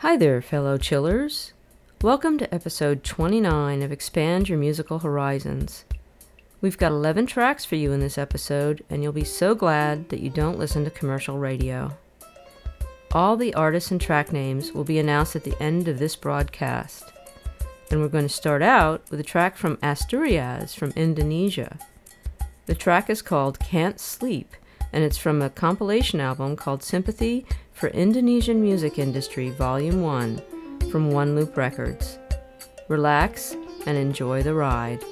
Hi there, fellow chillers. Welcome to episode 29 of Expand Your Musical Horizons. We've got 11 tracks for you in this episode, and you'll be so glad that you don't listen to commercial radio. All the artists and track names will be announced at the end of this broadcast. And we're going to start out with a track from Asturiaz from Indonesia. The track is called Can't Sleep, and it's from a compilation album called Sympathy for Indonesian Music Industry Volume 1 from One Loop Records. Relax and enjoy the ride.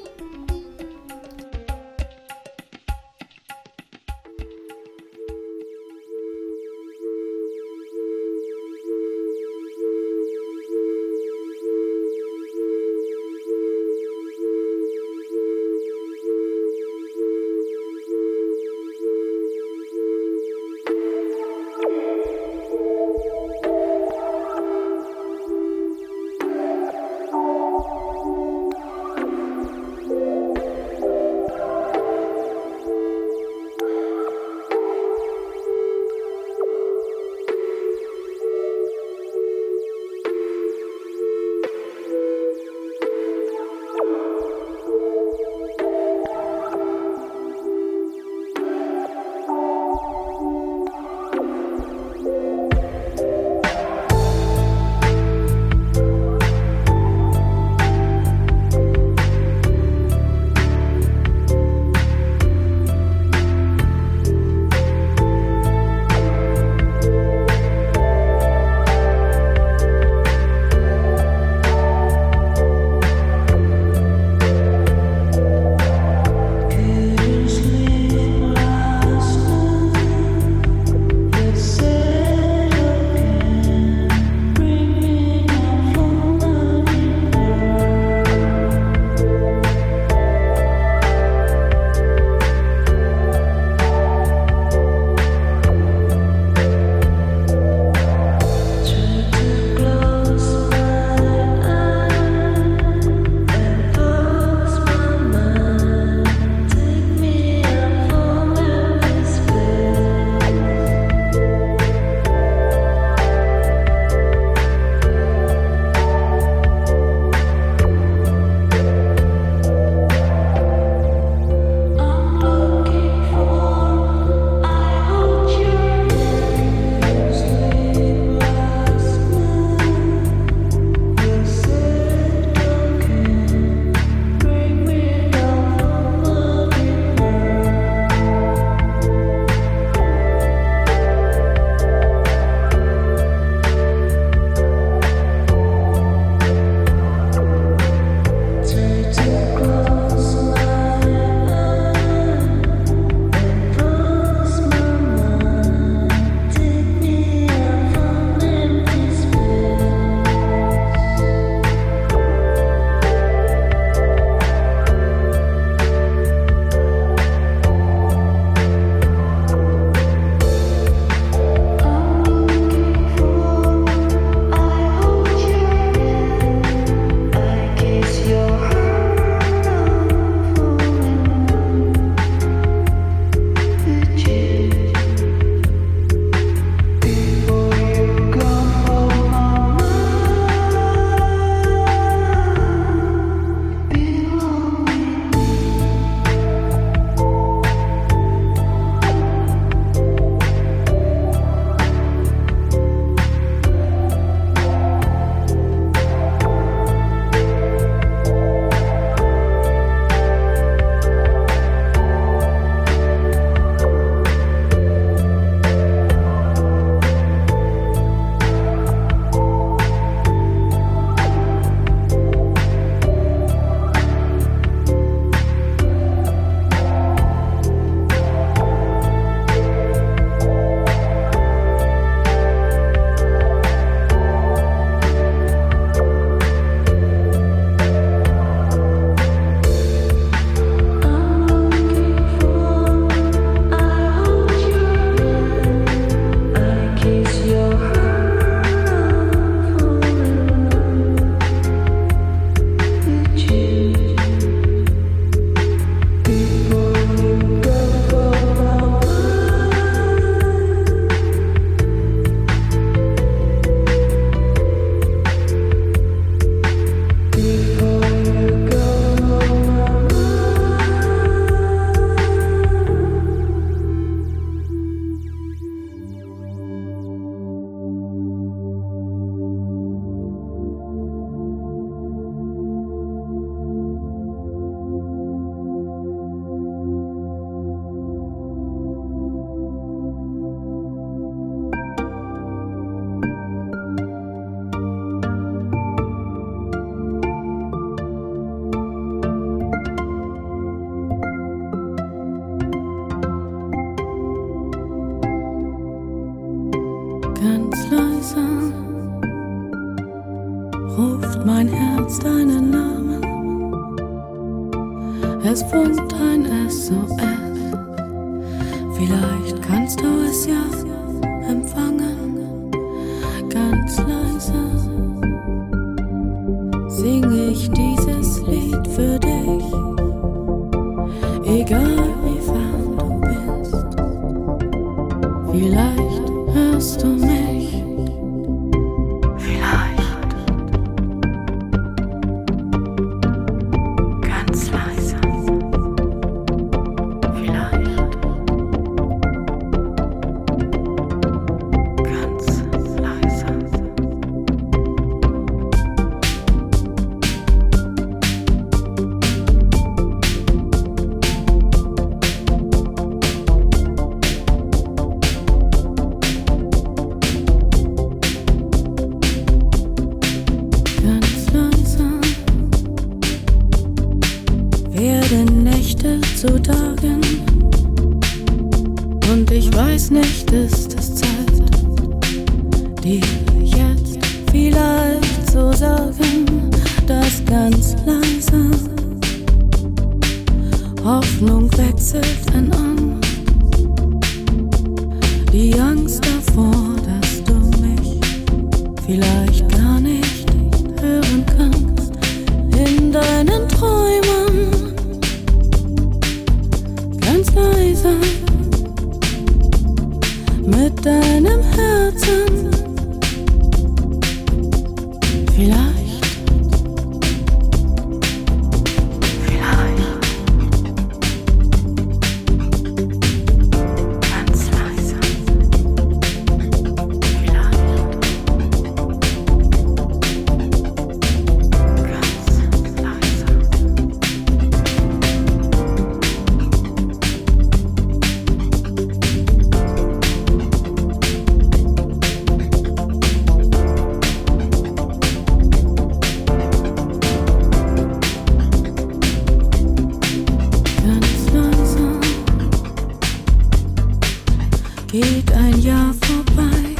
geht ein Jahr vorbei.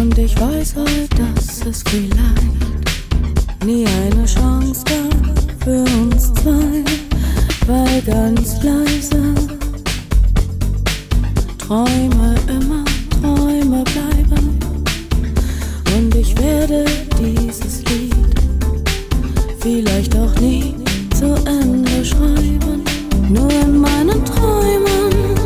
Und ich weiß heute, dass es vielleicht nie eine Chance gab für uns zwei. Weil ganz leise Träume immer Träume bleiben. Und ich werde dieses Lied vielleicht auch nie zu Ende schreiben. Nur in meinen Träumen.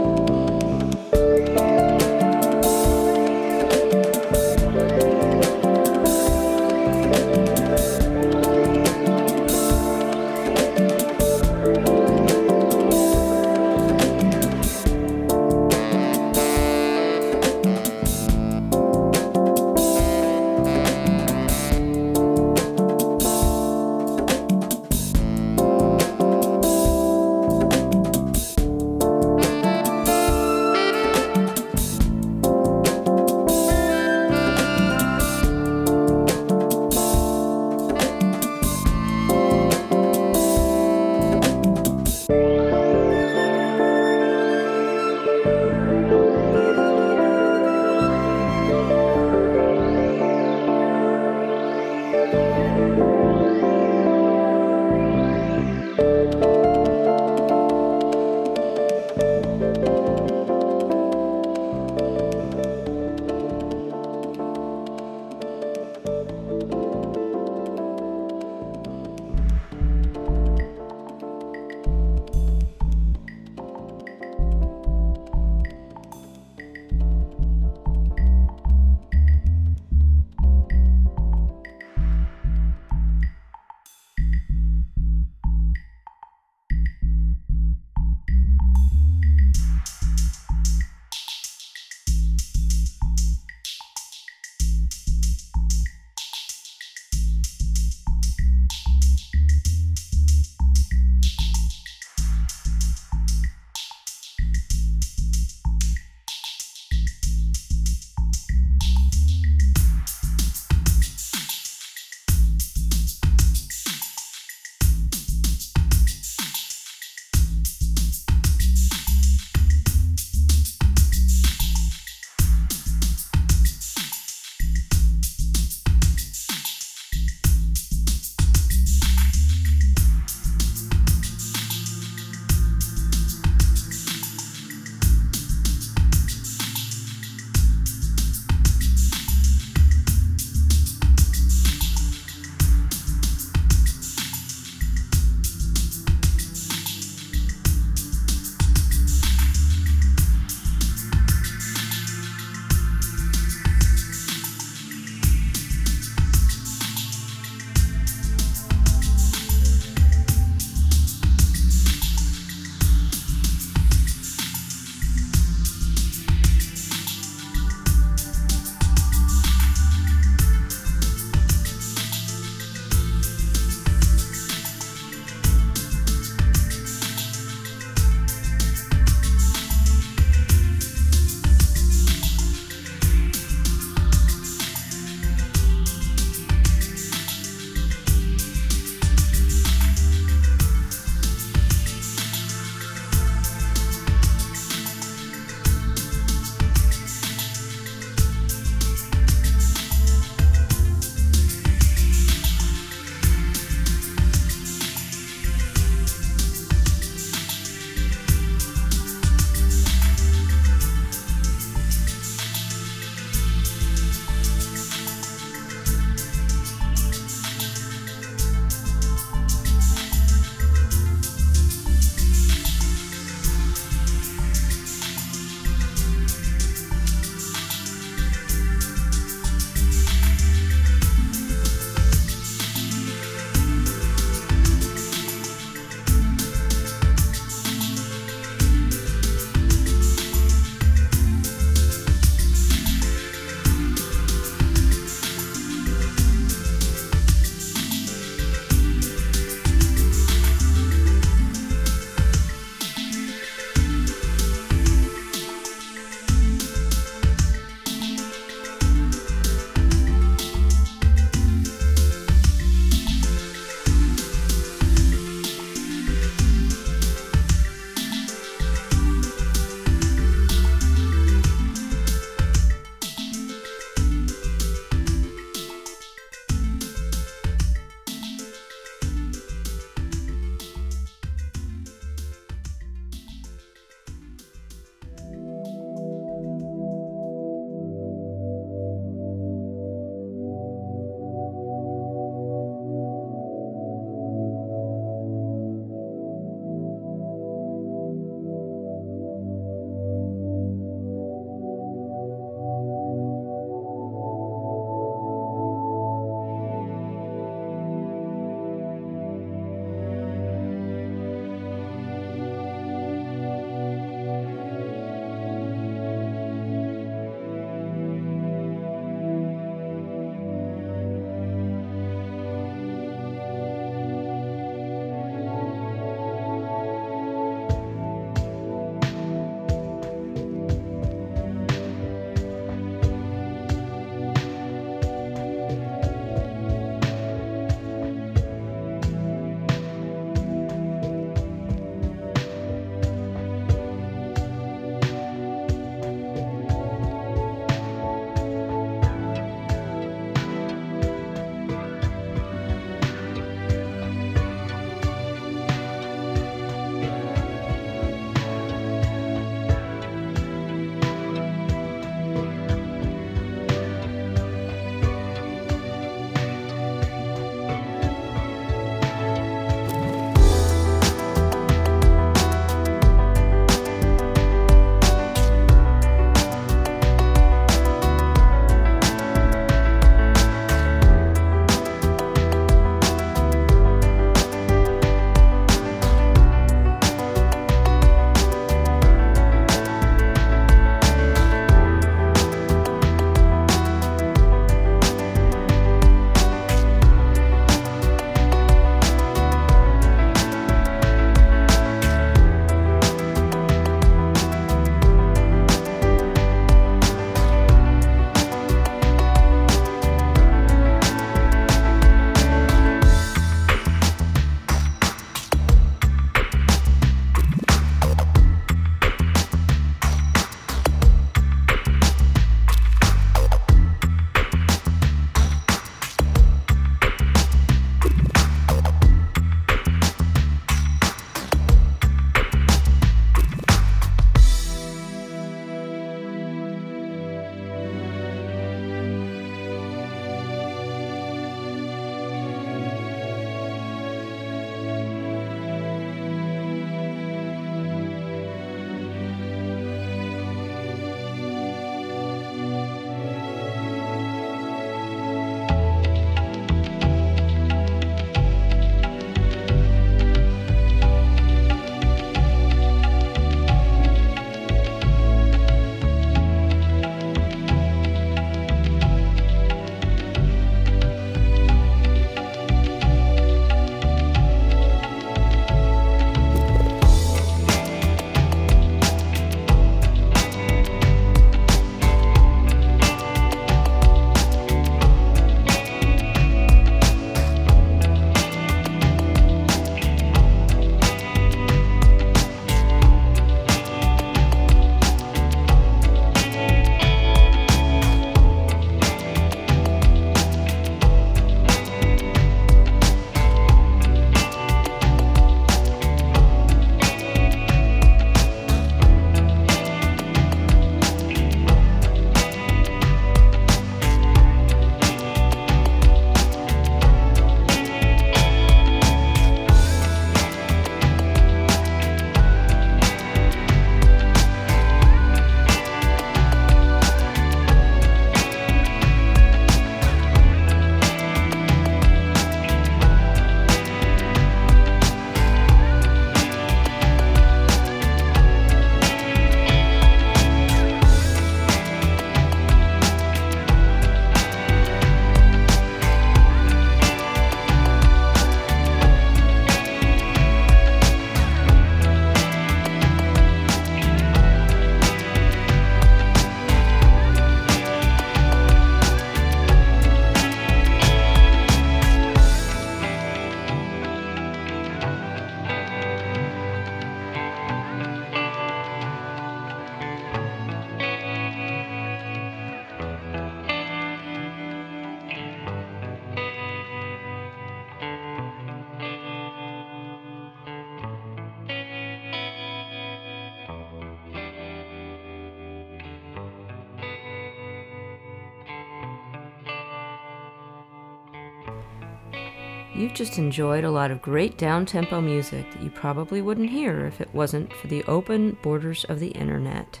You've just enjoyed a lot of great down tempo music that you probably wouldn't hear if it wasn't for the open borders of the internet.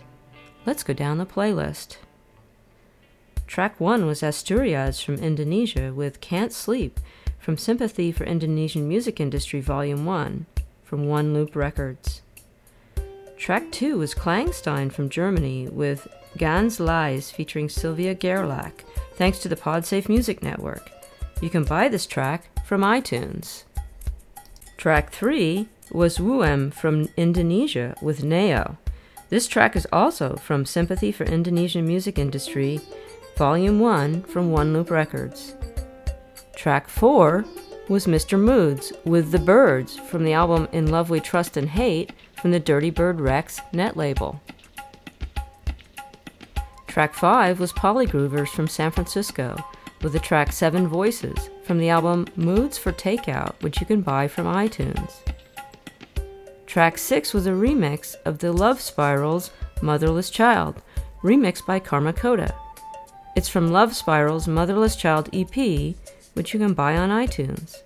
Let's go down the playlist. Track 1 was Asturiaz from Indonesia with Can't Sleep from Sympathy for Indonesian Music Industry Volume 1 from One Loop Records. Track 2 was Klangstein from Germany with Ganz Leise featuring Sylvia Gerlach, thanks to the Podsafe Music Network. You can buy this track from iTunes. Track 3 was Wu.m from Indonesia with Neo. This track is also from Sympathy for Indonesian Music Industry, Volume 1 from One Loop Records. Track 4 was Mr. Moods with The Birds from the album In Love We Trust and Hate from the Dirty Bird Rex net label. Track 5 was Polygroovers from San Francisco with the track Seven Voices from the album Moods for Takeout, which you can buy from iTunes. Track 6 was a remix of the Lovespirals Motherless Child, remixed by Karmacoda. It's from Love Spiral's Motherless Child EP, which you can buy on iTunes.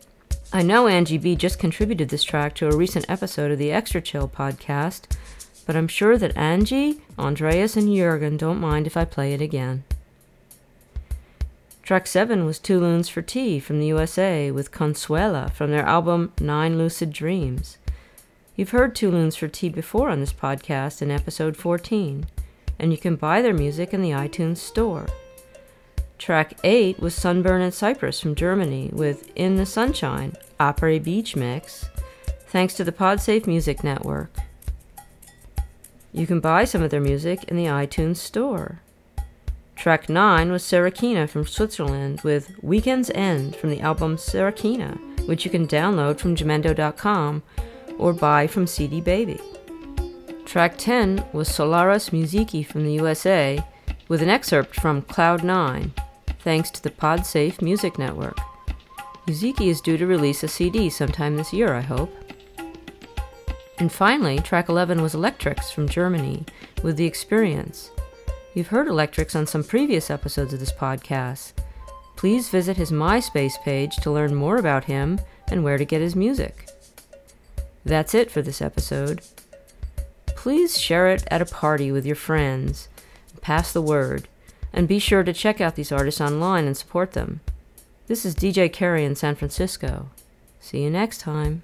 I know Angie B just contributed this track to a recent episode of the Extra Chill podcast, but I'm sure that Angie, Andreas, and Jurgen don't mind if I play it again. Track 7 was Two Loons for Tea from the USA with Consuela from their album Nine Lucid Dreams. You've heard Two Loons for Tea before on this podcast in episode 14, and you can buy their music in the iTunes Store. Track 8 was Sunburn in Cyprus from Germany with In the Sunshine, Opera Beach Mix, thanks to the Podsafe Music Network. You can buy some of their music in the iTunes Store. Track 9 was Serakina from Switzerland with Weekend's End from the album Serakina, which you can download from Jamendo.com or buy from CD Baby. Track 10 was Solaris Musici from the USA with an excerpt from Cloud 9, thanks to the Podsafe Music Network. Musici is due to release a CD sometime this year, I hope. And finally, track 11 was Electrix from Germany with The Experience. You've heard Electrix on some previous episodes of this podcast. Please visit his MySpace page to learn more about him and where to get his music. That's it for this episode. Please share it at a party with your friends. Pass the word. And be sure to check out these artists online and support them. This is DJ Carey in San Francisco. See you next time.